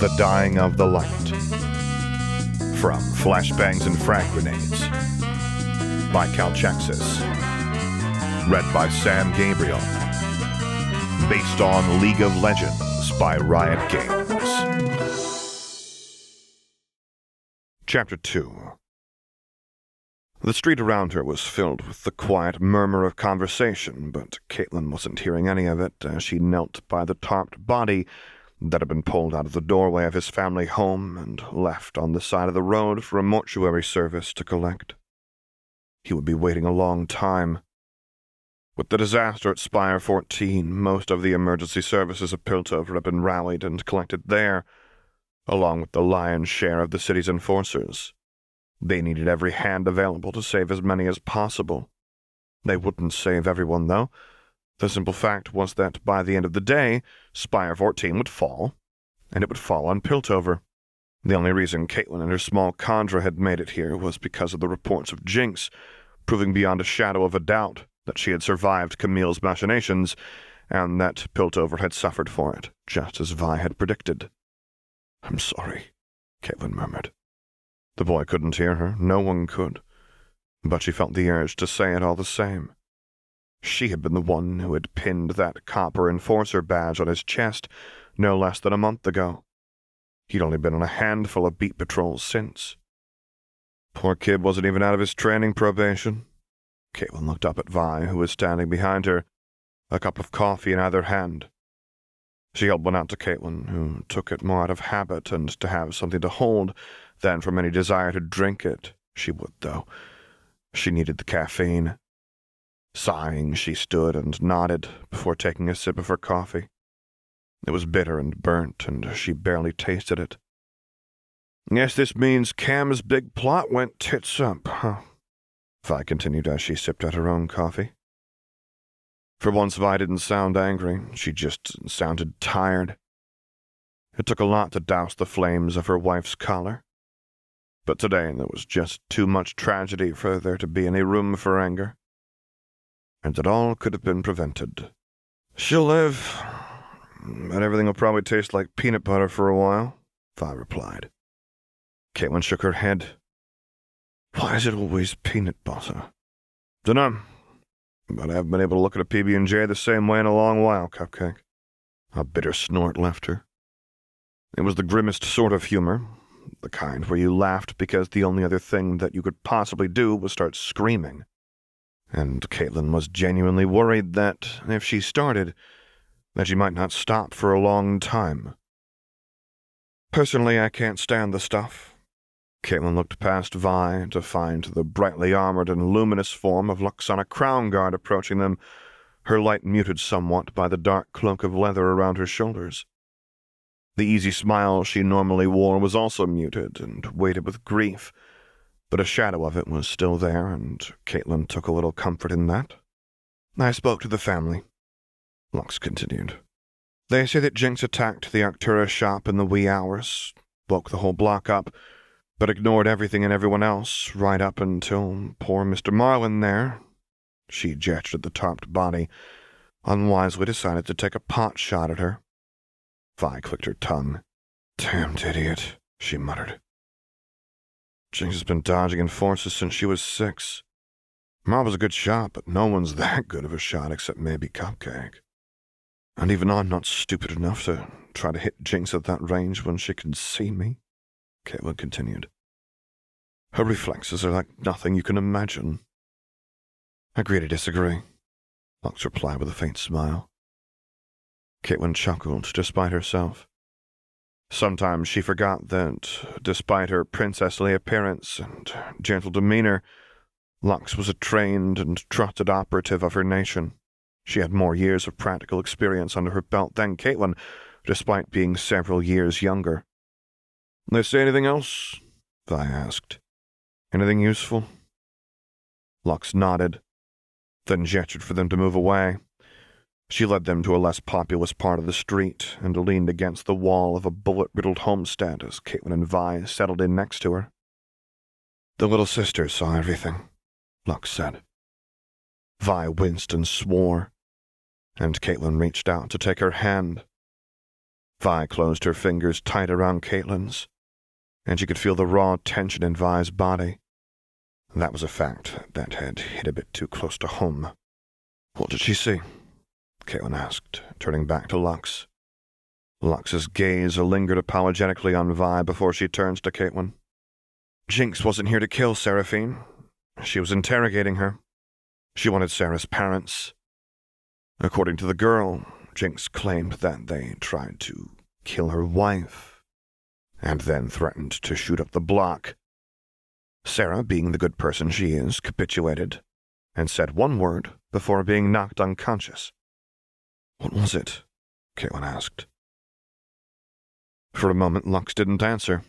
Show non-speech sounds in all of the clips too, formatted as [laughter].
The Dying of the Light. From Flashbangs and Frag Grenades by Calchexxis. Read by Sam Gabriel. Based on League of Legends by Riot Games. Chapter 2 The street around her was filled with the quiet murmur of conversation, but Caitlin wasn't hearing any of it as she knelt by the tarped body that had been pulled out of the doorway of his family home and left on the side of the road for a mortuary service to collect. He would be waiting a long time. With the disaster at Spire 14, most of the emergency services of Piltover had been rallied and collected there, along with the lion's share of the city's enforcers. They needed every hand available to save as many as possible. They wouldn't save everyone, though. The simple fact was that by the end of the day, Spire 14 would fall, and it would fall on Piltover. The only reason Caitlin and her small Chandra had made it here was because of the reports of Jinx, proving beyond a shadow of a doubt that she had survived Camille's machinations, and that Piltover had suffered for it, just as Vi had predicted. I'm sorry, Caitlin murmured. The boy couldn't hear her, no one could, but she felt the urge to say it all the same. She had been the one who had pinned that copper enforcer badge on his chest no less than a month ago. He'd only been on a handful of beat patrols since. Poor kid wasn't even out of his training probation. Caitlin looked up at Vi, who was standing behind her, a cup of coffee in either hand. She held one out to Caitlin, who took it more out of habit and to have something to hold than from any desire to drink it. She would, though. She needed the caffeine. Sighing, she stood and nodded before taking a sip of her coffee. It was bitter and burnt, and she barely tasted it. Guess this means Cam's big plot went tits up, huh? Vi continued as she sipped at her own coffee. For once, Vi didn't sound angry. She just sounded tired. It took a lot to douse the flames of her wife's collar. But today there was just too much tragedy for there to be any room for anger and that all could have been prevented. She'll live, but everything will probably taste like peanut butter for a while, Vi replied. Caitlin shook her head. Why is it always peanut butter? Dunno, but I haven't been able to look at a PB&J the same way in a long while, Cupcake. A bitter snort left her. It was the grimmest sort of humor, the kind where you laughed because the only other thing that you could possibly do was start screaming and Caitlin was genuinely worried that, if she started, that she might not stop for a long time. Personally, I can't stand the stuff. Caitlin looked past Vi to find the brightly armored and luminous form of Luxanna Crownguard approaching them, her light muted somewhat by the dark cloak of leather around her shoulders. The easy smile she normally wore was also muted and weighted with grief but a shadow of it was still there, and Caitlin took a little comfort in that. I spoke to the family, Lux continued. They say that Jinx attacked the Arcturus shop in the wee hours, woke the whole block up, but ignored everything and everyone else right up until poor Mr. Marlin there, she gestured at the topped body, unwisely decided to take a pot shot at her. Vi clicked her tongue. Damned idiot, she muttered. Jinx has been dodging enforcers since she was six. Marv was a good shot, but no one's [laughs] that good of a shot except maybe Cupcake. And even I'm not stupid enough to try to hit Jinx at that range when she can see me, Caitlin continued. Her reflexes are like nothing you can imagine. Agree to disagree, Lux replied with a faint smile. Caitlin chuckled despite herself. Sometimes she forgot that, despite her princessly appearance and gentle demeanor, Lux was a trained and trusted operative of her nation. She had more years of practical experience under her belt than Caitlin, despite being several years younger. They say anything else? Vi asked. Anything useful? Lux nodded, then gestured for them to move away. She led them to a less populous part of the street and leaned against the wall of a bullet riddled homestead as Caitlin and Vi settled in next to her. The little sister saw everything, Lux said. Vi winced and swore, and Caitlin reached out to take her hand. Vi closed her fingers tight around Caitlin's, and she could feel the raw tension in Vi's body. That was a fact that had hit a bit too close to home. What did she see? Caitlin asked, turning back to Lux. Lux's gaze lingered apologetically on Vi before she turns to Caitlin. Jinx wasn't here to kill Seraphine. She was interrogating her. She wanted Sarah's parents. According to the girl, Jinx claimed that they tried to kill her wife, and then threatened to shoot up the block. Sarah, being the good person she is, capitulated and said one word before being knocked unconscious. What was it? Caitlin asked. For a moment, Lux didn't answer.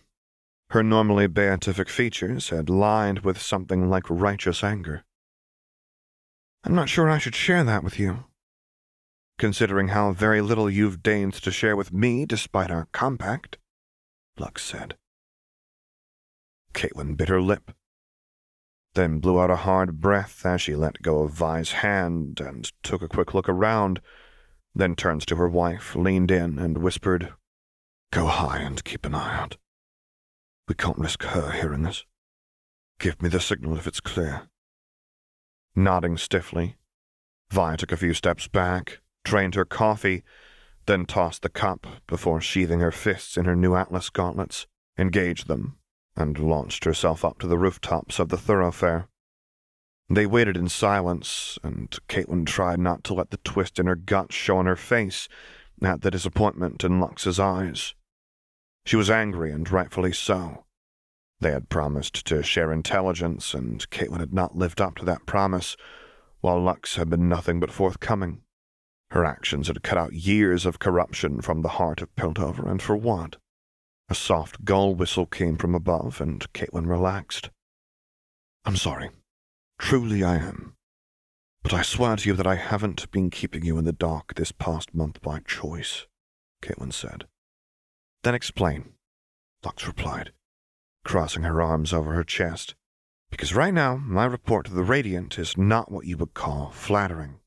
Her normally beatific features had lined with something like righteous anger. I'm not sure I should share that with you, considering how very little you've deigned to share with me despite our compact, Lux said. Caitlin bit her lip, then blew out a hard breath as she let go of Vi's hand and took a quick look around, then turned to her wife, leaned in, and whispered, Go high and keep an eye out. We can't risk her hearing us. Give me the signal if it's clear. Nodding stiffly, Vi took a few steps back, drained her coffee, then tossed the cup before sheathing her fists in her new Atlas gauntlets, engaged them, and launched herself up to the rooftops of the thoroughfare. They waited in silence, and Caitlin tried not to let the twist in her gut show on her face at the disappointment in Lux's eyes. She was angry, and rightfully so. They had promised to share intelligence, and Caitlin had not lived up to that promise, while Lux had been nothing but forthcoming. Her actions had cut out years of corruption from the heart of Piltover, and for what? A soft gull whistle came from above, and Caitlin relaxed. I'm sorry. Truly I am. But I swear to you that I haven't been keeping you in the dark this past month by choice, Caitlin said. Then explain, Lux replied, crossing her arms over her chest. Because right now, my report to the Radiant is not what you would call flattering.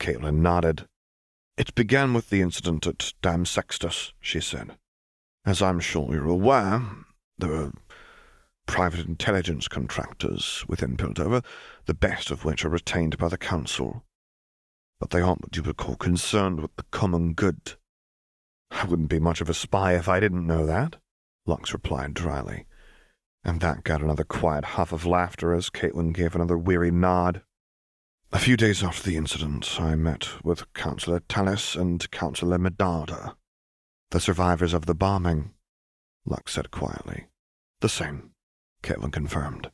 Caitlin nodded. It began with the incident at Dam Sextus, she said. As I'm sure you're aware, there are private intelligence contractors within Piltover, the best of which are retained by the Council. But they aren't what you would call concerned with the common good. I wouldn't be much of a spy if I didn't know that, Lux replied dryly. And that got another quiet huff of laughter as Caitlin gave another weary nod. A few days after the incident, I met with Councillor Talis and Councillor Medarda, the survivors of the bombing, Lux said quietly. The same, Caitlin confirmed.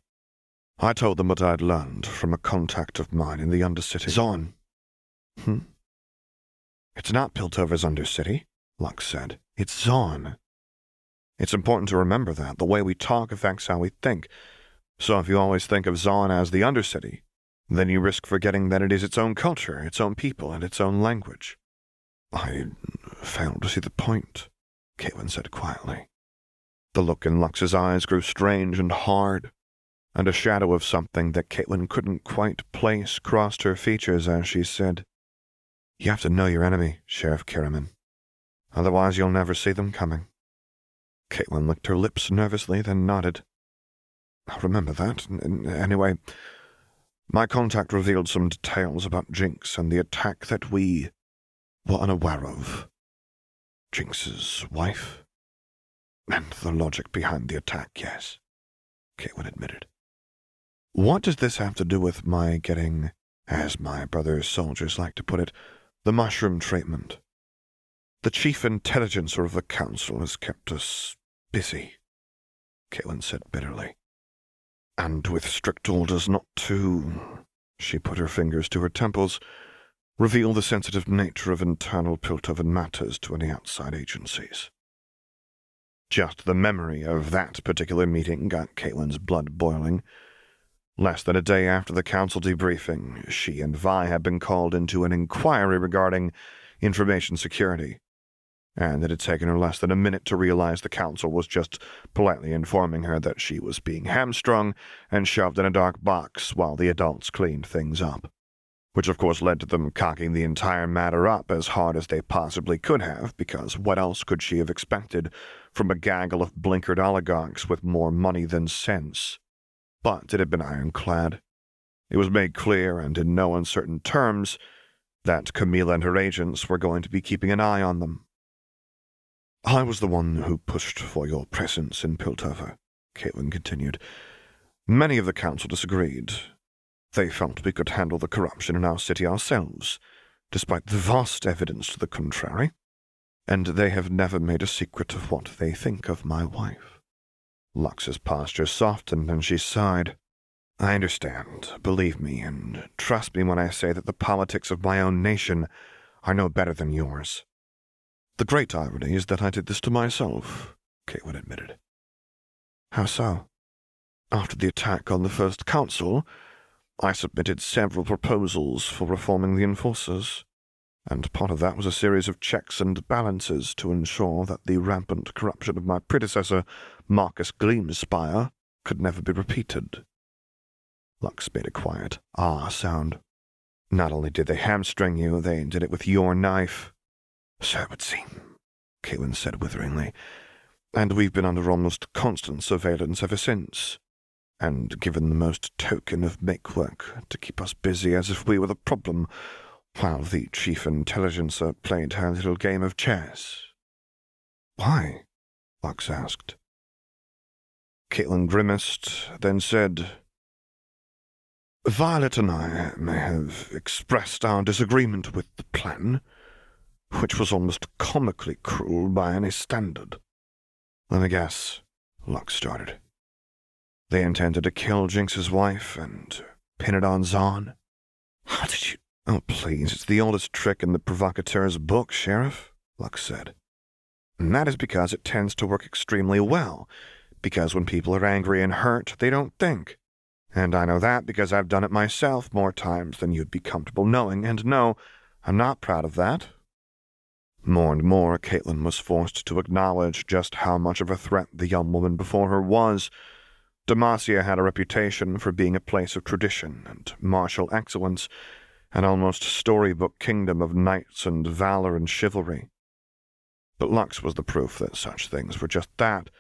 I told them what I'd learned from a contact of mine in the Undercity. Zaun. Hmm? It's not Piltover's Undercity, Lux said. It's Zaun. It's important to remember that. The way we talk affects how we think. So if you always think of Zaun as the Undercity, then you risk forgetting that it is its own culture, its own people, and its own language. I fail to see the point, Caitlin said quietly. The look in Lux's eyes grew strange and hard, and a shadow of something that Caitlin couldn't quite place crossed her features as she said, You have to know your enemy, Sheriff Kiramman. Otherwise you'll never see them coming. Caitlin licked her lips nervously, then nodded. I'll remember that. Anyway, my contact revealed some details about Jinx and the attack that we were unaware of. Jinx's wife? And the logic behind the attack, yes, Caitlin admitted. What does this have to do with my getting, as my brother's soldiers like to put it, the mushroom treatment? The chief intelligencer of the council has kept us busy, Caitlin said bitterly and with strict orders not to, she put her fingers to her temples, reveal the sensitive nature of internal Piltover matters to any outside agencies. Just the memory of that particular meeting got Caitlin's blood boiling. Less than a day after the council debriefing, she and Vi had been called into an inquiry regarding information security and it had taken her less than a minute to realize the council was just politely informing her that she was being hamstrung and shoved in a dark box while the adults cleaned things up. Which of course led to them cocking the entire matter up as hard as they possibly could have, because what else could she have expected from a gaggle of blinkered oligarchs with more money than sense? But it had been ironclad. It was made clear, and in no uncertain terms, that Camille and her agents were going to be keeping an eye on them. I was the one who pushed for your presence in Piltover, Caitlin continued. Many of the council disagreed, they felt we could handle the corruption in our city ourselves, despite the vast evidence to the contrary, and they have never made a secret of what they think of my wife. Lux's posture softened and she sighed. I understand, believe me, and trust me when I say that the politics of my own nation are no better than yours. The great irony is that I did this to myself, Caitlin admitted. How so? After the attack on the first council, I submitted several proposals for reforming the enforcers, and part of that was a series of checks and balances to ensure that the rampant corruption of my predecessor, Marcus Gleamspire, could never be repeated. Lux made a quiet ah sound. Not only did they hamstring you, they did it with your knife. So it would seem, Caitlin said witheringly, and we've been under almost constant surveillance ever since and given the most token of make work to keep us busy as if we were the problem, while the chief intelligencer played her little game of chess. Why? Lux asked. Caitlin grimaced, then said, Violet and I may have expressed our disagreement with the plan, which was almost comically cruel by any standard. Let me guess, Lux started. They intended to kill Jinx's wife and pin it on Zaun. How did you? Oh, please, it's the oldest trick in the provocateur's book, Sheriff, Lux said. And that is because it tends to work extremely well, because when people are angry and hurt, they don't think. And I know that because I've done it myself more times than you'd be comfortable knowing, and no, I'm not proud of that. More and more, Caitlin was forced to acknowledge just how much of a threat the young woman before her was, Demacia had a reputation for being a place of tradition and martial excellence, an almost storybook kingdom of knights and valor and chivalry. But Lux was the proof that such things were just that,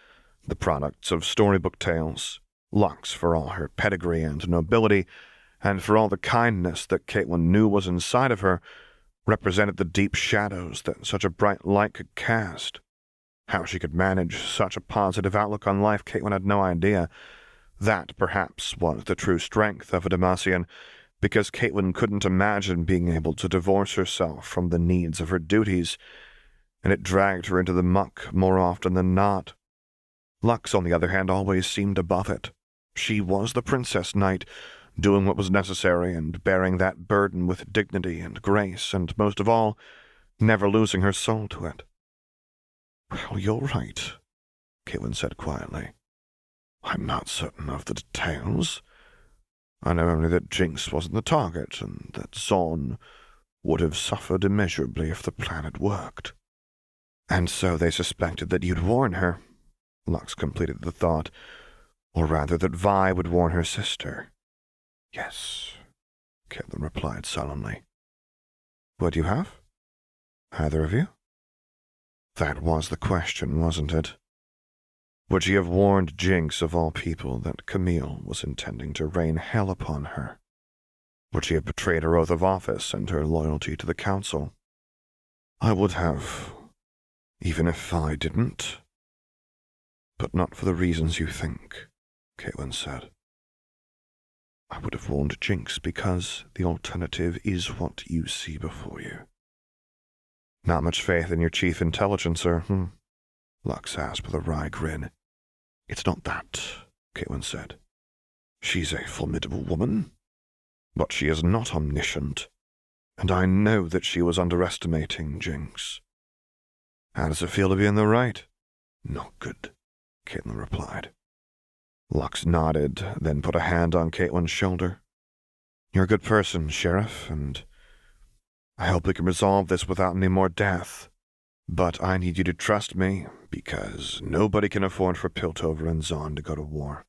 the products of storybook tales. Lux, for all her pedigree and nobility, and for all the kindness that Caitlin knew was inside of her, represented the deep shadows that such a bright light could cast. How she could manage such a positive outlook on life, Caitlin had no idea. That, perhaps, was the true strength of a Demacian, because Caitlin couldn't imagine being able to divorce herself from the needs of her duties, and it dragged her into the muck more often than not. Lux, on the other hand, always seemed above it. She was the princess knight, doing what was necessary and bearing that burden with dignity and grace, and most of all, never losing her soul to it. Well, you're right, Caitlin said quietly. I'm not certain of the details. I know only that Jinx wasn't the target, and that Zaun would have suffered immeasurably if the plan had worked. And so they suspected that you'd warn her. Lux completed the thought. Or rather, that Vi would warn her sister. Yes, Caitlin replied solemnly. What do you have? Either of you? That was the question, wasn't it? Would she have warned Jinx, of all people, that Camille was intending to rain hell upon her? Would she have betrayed her oath of office and her loyalty to the Council? I would have, even if I didn't. But not for the reasons you think, Caitlin said. I would have warned Jinx because the alternative is what you see before you. Not much faith in your chief intelligencer, hmm? Lux asked with a wry grin. It's not that, Caitlin said. She's a formidable woman, but she is not omniscient, and I know that she was underestimating Jinx. How does it feel to be in the right? Not good, Caitlin replied. Lux nodded, then put a hand on Caitlin's shoulder. You're a good person, Sheriff, and I hope we can resolve this without any more death. But I need you to trust me, because nobody can afford for Piltover and Zaun to go to war.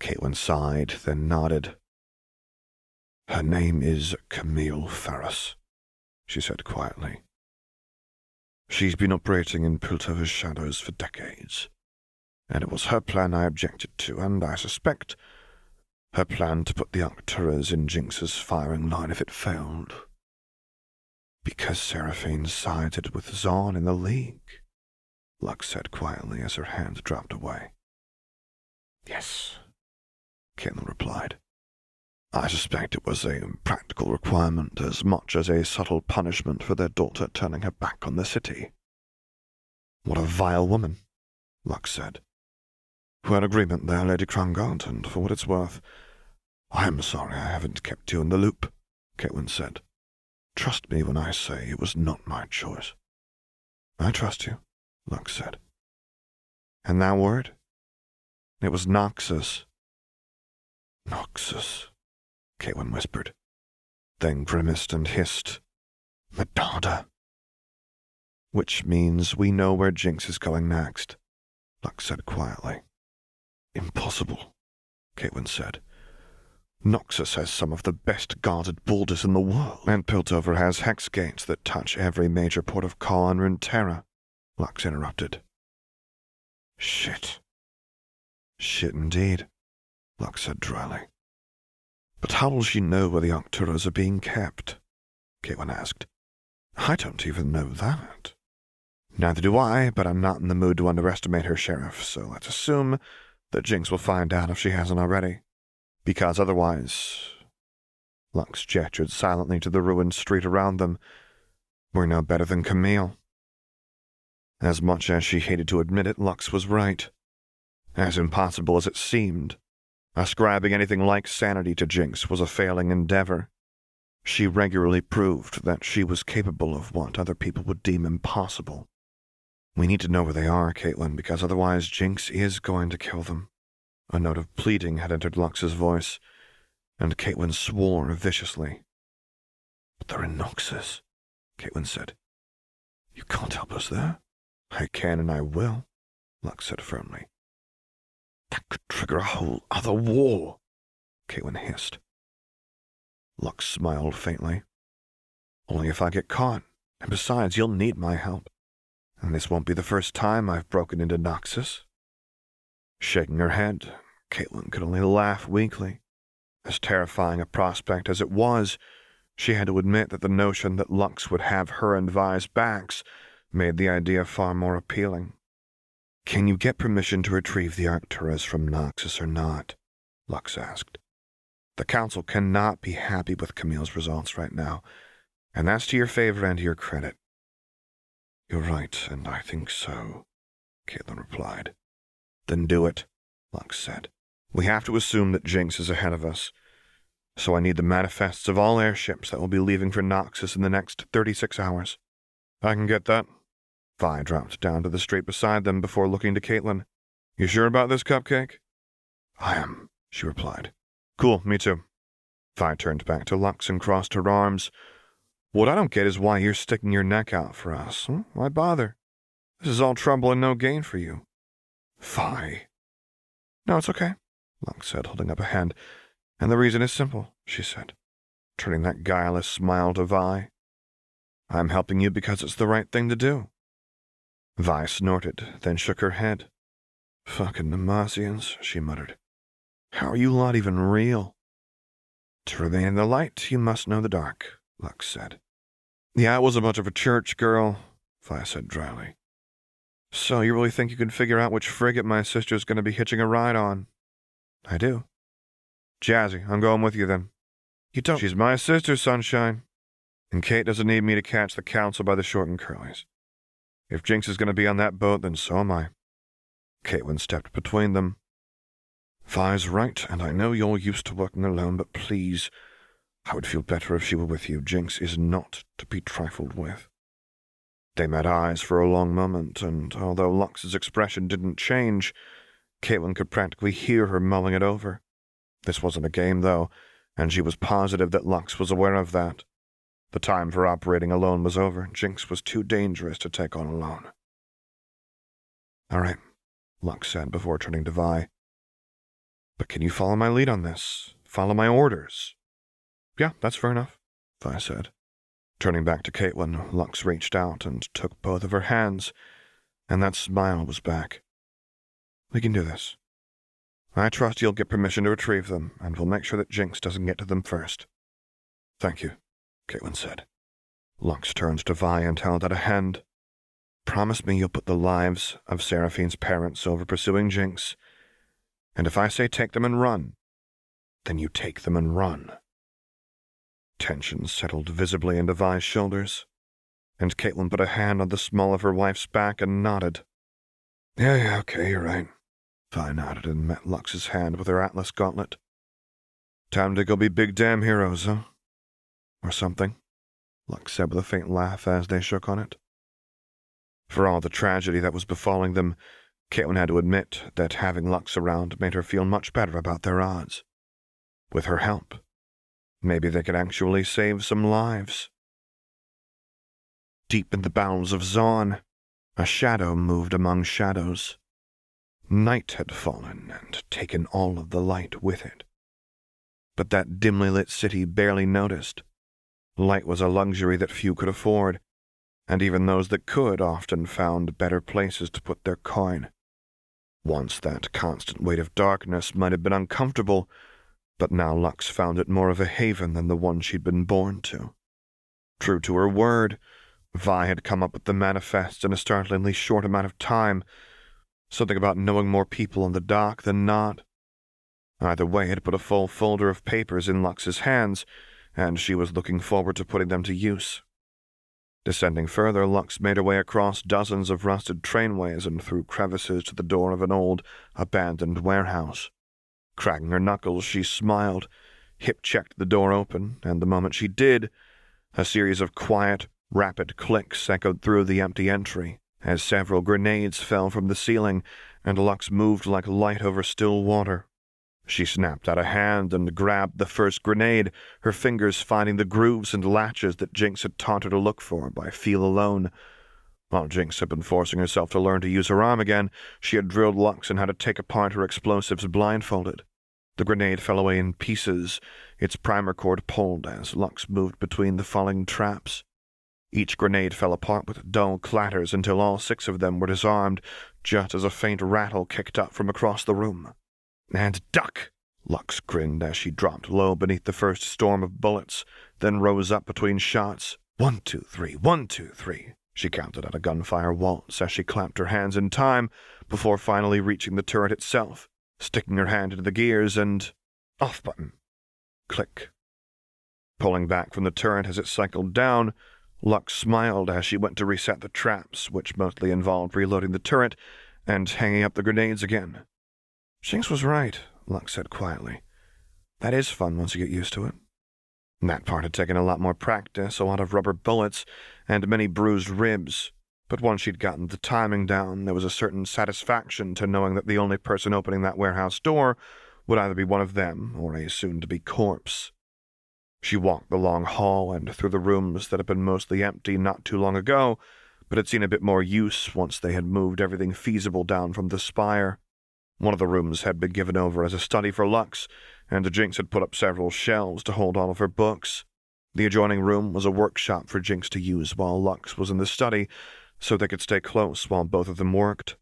Caitlin sighed, then nodded. Her name is Camille Ferros, she said quietly. She's been operating in Piltover's shadows for decades, and it was her plan I objected to, and I suspect her plan to put the Arcturas in Jinx's firing line if it failed. Because Seraphine sided with Zaun in the League, Lux said quietly as her hand dropped away. Yes, Caitlin replied. I suspect it was a practical requirement as much as a subtle punishment for their daughter turning her back on the city. What a vile woman, Lux said. We're in agreement there, Lady Crownguard, and for what it's worth, I'm sorry I haven't kept you in the loop, Caitlin said. Trust me when I say it was not my choice. I trust you, Lux said. And that word? It was Noxus. Noxus. Caitlin whispered, then grimaced and hissed, Medarda. Which means we know where Jinx is going next, Lux said quietly. Impossible, Caitlin said. Noxus has some of the best guarded borders in the world, and Piltover has hex gates that touch every major port of call and Runeterra, Lux interrupted. Shit. Shit indeed, Lux said dryly. But how will she know where the Arcturas are being kept? Caitlin asked. I don't even know that. Neither do I, but I'm not in the mood to underestimate her, Sheriff, so let's assume that Jinx will find out if she hasn't already. Because otherwise. Lux gestured silently to the ruined street around them. We're no better than Camille. As much as she hated to admit it, Lux was right. As impossible as it seemed, Ascribing anything like sanity to Jinx was a failing endeavor. She regularly proved that she was capable of what other people would deem impossible. We need to know where they are, Caitlin, because otherwise Jinx is going to kill them. A note of pleading had entered Lux's voice, and Caitlin swore viciously. But they're in Noxus, Caitlin said. You can't help us there. I can and I will, Lux said firmly. That could trigger a whole other war, Caitlin hissed. Lux smiled faintly. Only if I get caught, and besides, you'll need my help. And this won't be the first time I've broken into Noxus. Shaking her head, Caitlin could only laugh weakly. As terrifying a prospect as it was, she had to admit that the notion that Lux would have her and Vi's backs made the idea far more appealing. Can you get permission to retrieve the Arcturus from Noxus or not? Lux asked. The Council cannot be happy with Camille's results right now, and that's to your favor and to your credit. You're right, and I think so, Caitlin replied. Then do it, Lux said. We have to assume that Jinx is ahead of us, so I need the manifests of all airships that will be leaving for Noxus in the next 36 hours. I can get that, Vi dropped down to the street beside them before looking to Caitlin. You sure about this cupcake? I am, she replied. Cool, me too. Vi turned back to Lux and crossed her arms. What I don't get is why you're sticking your neck out for us. Hmm? Why bother? This is all trouble and no gain for you. Vi. No, it's okay, Lux said, holding up a hand. And the reason is simple, she said, turning that guileless smile to Vi. I'm helping you because it's the right thing to do. Vi snorted, then shook her head. Fucking Demacians, she muttered. How are you lot even real? To remain in the light, you must know the dark, Lux said. Yeah, I was a bunch of a church girl, Vi said dryly. So you really think you can figure out which frigate my sister's going to be hitching a ride on? I do. Jazzy, I'm going with you then. You don't. She's my sister, Sunshine. And Kate doesn't need me to catch the council by the short and curlies. If Jinx is going to be on that boat, then so am I. Caitlin stepped between them. Vi's right, and I know you're used to working alone, but please, I would feel better if she were with you. Jinx is not to be trifled with. They met eyes for a long moment, and although Lux's expression didn't change, Caitlin could practically hear her mulling it over. This wasn't a game, though, and she was positive that Lux was aware of that. The time for operating alone was over. Jinx was too dangerous to take on alone. All right, Lux said before turning to Vi. But can you follow my lead on this? Follow my orders? Yeah, that's fair enough, Vi said. Turning back to Caitlin, Lux reached out and took both of her hands, and that smile was back. We can do this. I trust you'll get permission to retrieve them, and we'll make sure that Jinx doesn't get to them first. Thank you, Caitlin said. Lux turned to Vi and held out a hand. Promise me you'll put the lives of Seraphine's parents over pursuing Jinx, and if I say take them and run, then you take them and run. Tension settled visibly into Vi's shoulders, and Caitlin put a hand on the small of her wife's back and nodded. Yeah, yeah, okay, you're right. Vi nodded and met Lux's hand with her Atlas gauntlet. Time to go be big damn heroes, huh? Or something, Lux said with a faint laugh as they shook on it. For all the tragedy that was befalling them, Caitlin had to admit that having Lux around made her feel much better about their odds. With her help, maybe they could actually save some lives. Deep in the bowels of Zaun, a shadow moved among shadows. Night had fallen and taken all of the light with it. But that dimly lit city barely noticed. Light was a luxury that few could afford, and even those that could often found better places to put their coin. Once that constant weight of darkness might have been uncomfortable, but now Lux found it more of a haven than the one she'd been born to. True to her word, Vi had come up with the manifest in a startlingly short amount of time, Something about knowing more people in the dock than not. Either way, it put a full folder of papers in Lux's hands, and she was looking forward to putting them to use. Descending further, Lux made her way across dozens of rusted trainways and through crevices to the door of an old, abandoned warehouse. Cracking her knuckles, she smiled, hip checked the door open, and the moment she did, a series of quiet, rapid clicks echoed through the empty entry as several grenades fell from the ceiling and Lux moved like light over still water. She snapped out a hand and grabbed the first grenade, her fingers finding the grooves and latches that Jinx had taught her to look for by feel alone. While Jinx had been forcing herself to learn to use her arm again, she had drilled Lux in how to take apart her explosives blindfolded. The grenade fell away in pieces, its primer cord pulled as Lux moved between the falling traps. Each grenade fell apart with dull clatters until all six of them were disarmed, just as a faint rattle kicked up from across the room. And duck! Lux grinned as she dropped low beneath the first storm of bullets, then rose up between shots. One, two, three, one, two, three. She counted at a gunfire waltz as she clapped her hands in time before finally reaching the turret itself, sticking her hand into the gears and. Off button. Click. Pulling back from the turret as it cycled down, Lux smiled as she went to reset the traps, which mostly involved reloading the turret and hanging up the grenades again. Jinx was right, Lux said quietly. That is fun once you get used to it. That part had taken a lot more practice, a lot of rubber bullets, and many bruised ribs, but once she'd gotten the timing down, there was a certain satisfaction to knowing that the only person opening that warehouse door would either be one of them or a soon to be corpse. She walked the long hall and through the rooms that had been mostly empty not too long ago, but had seen a bit more use once they had moved everything feasible down from the spire. One of the rooms had been given over as a study for Lux, and Jinx had put up several shelves to hold all of her books. The adjoining room was a workshop for Jinx to use while Lux was in the study, so they could stay close while both of them worked.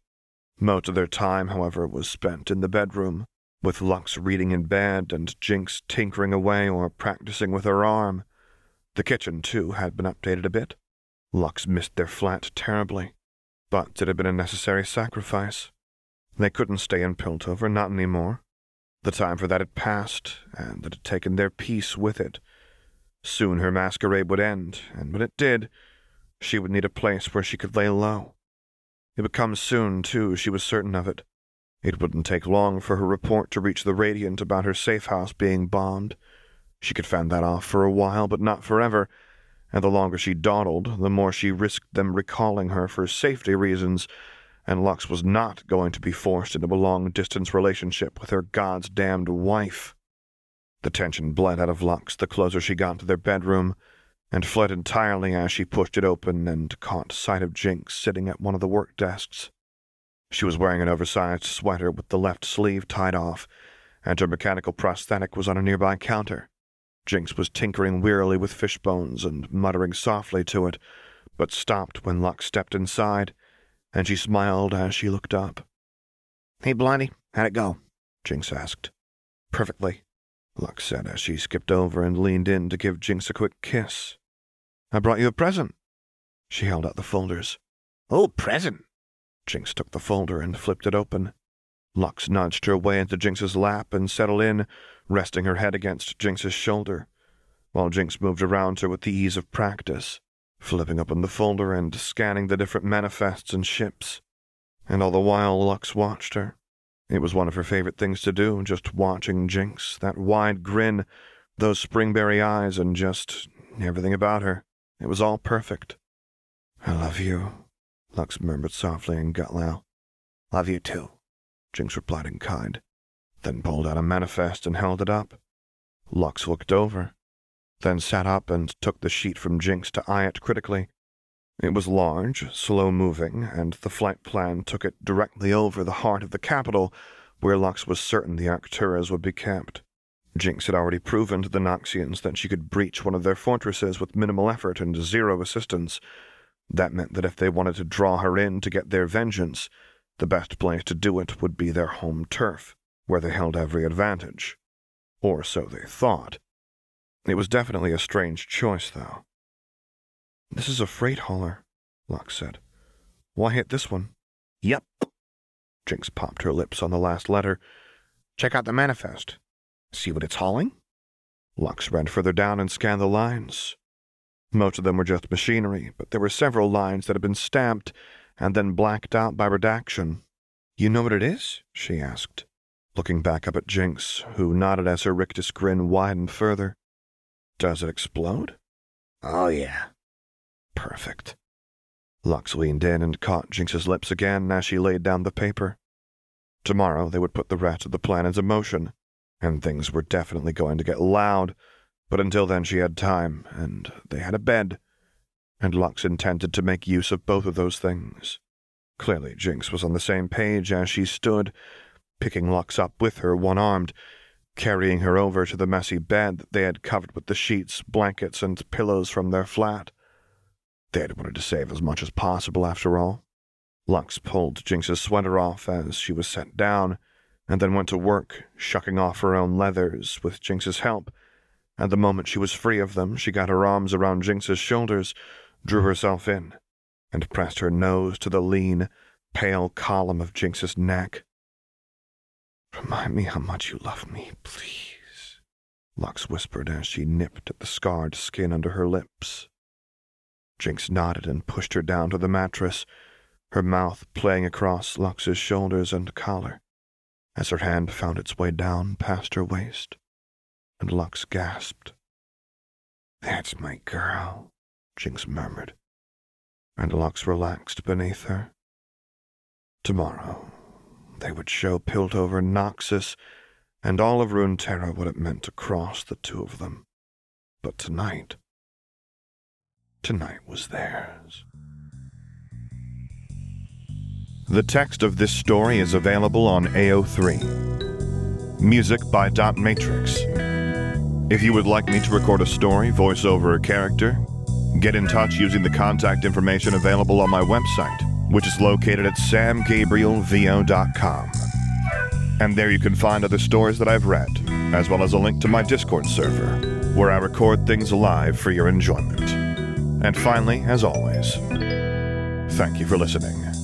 Most of their time, however, was spent in the bedroom with Lux reading in bed and Jinx tinkering away or practicing with her arm. The kitchen, too, had been updated a bit. Lux missed their flat terribly, but it had been a necessary sacrifice. They couldn't stay in Piltover, not any more. The time for that had passed, and it had taken their peace with it. Soon her masquerade would end, and when it did, she would need a place where she could lay low. It would come soon, too, she was certain of it. It wouldn't take long for her report to reach the Radiant about her safe house being bombed. She could fend that off for a while, but not forever, and the longer she dawdled, the more she risked them recalling her for safety reasons, and Lux was not going to be forced into a long distance relationship with her God's damned wife. The tension bled out of Lux the closer she got to their bedroom, and fled entirely as she pushed it open and caught sight of Jinx sitting at one of the work desks. She was wearing an oversized sweater with the left sleeve tied off, and her mechanical prosthetic was on a nearby counter. Jinx was tinkering wearily with Fishbones and muttering softly to it, but stopped when Lux stepped inside, and she smiled as she looked up. Hey, Blondie, how'd it go? Jinx asked. Perfectly, Lux said as she skipped over and leaned in to give Jinx a quick kiss. I brought you a present. She held out the folders. Oh, present. Jinx took the folder and flipped it open. Lux nudged her way into Jinx's lap and settled in, resting her head against Jinx's shoulder, while Jinx moved around her with the ease of practice, flipping open the folder and scanning the different manifests and ships. And all the while Lux watched her. It was one of her favorite things to do, just watching Jinx, that wide grin, those springberry eyes, and just everything about her. It was all perfect. I love you, Lux murmured softly in Gutlow. Love you too, Jinx replied in kind, then pulled out a manifest and held it up. Lux looked over, then sat up and took the sheet from Jinx to eye it critically. It was large, slow moving, and the flight plan took it directly over the heart of the capital, where Lux was certain the Arcturas would be kept. Jinx had already proven to the Noxians that she could breach one of their fortresses with minimal effort and zero assistance. That meant that if they wanted to draw her in to get their vengeance, the best place to do it would be their home turf, where they held every advantage. Or so they thought. It was definitely a strange choice, though. This is a freight hauler, Lux said. Why hit this one? Yep. Jinx popped her lips on the last letter. Check out the manifest. See what it's hauling? Lux read further down and scanned the lines. Most of them were just machinery, but there were several lines that had been stamped and then blacked out by redaction. You know what it is? she asked, looking back up at Jinx, who nodded as her rictus grin widened further. Does it explode? Oh, yeah. Perfect. Lux leaned in and caught Jinx's lips again as she laid down the paper. Tomorrow they would put the rest of the plan into motion, and things were definitely going to get loud, but until then she had time, and they had a bed, and Lux intended to make use of both of those things. Clearly Jinx was on the same page as she stood, picking Lux up with her one-armed, carrying her over to the messy bed that they had covered with the sheets, blankets, and pillows from their flat. They had wanted to save as much as possible, after all. Lux pulled Jinx's sweater off as she was set down, and then went to work, shucking off her own leathers with Jinx's help. And the moment she was free of them, she got her arms around Jinx's shoulders, drew herself in, and pressed her nose to the lean, pale column of Jinx's neck. Remind me how much you love me, please, Lux whispered as she nipped at the scarred skin under her lips. Jinx nodded and pushed her down to the mattress, her mouth playing across Lux's shoulders and collar, as her hand found its way down past her waist, and Lux gasped. That's my girl, Jinx murmured, and Lux relaxed beneath her. Tomorrow they would show Piltover Noxus and all of Runeterra what it meant to cross the two of them. But tonight, tonight was theirs. The text of this story is available on AO3. Music by Dot Matrix. If you would like me to record a story, voice over a character, get in touch using the contact information available on my website, which is located at samgabrielvo.com. And there you can find other stories that I've read, as well as a link to my Discord server, where I record things live for your enjoyment. And finally, as always, thank you for listening.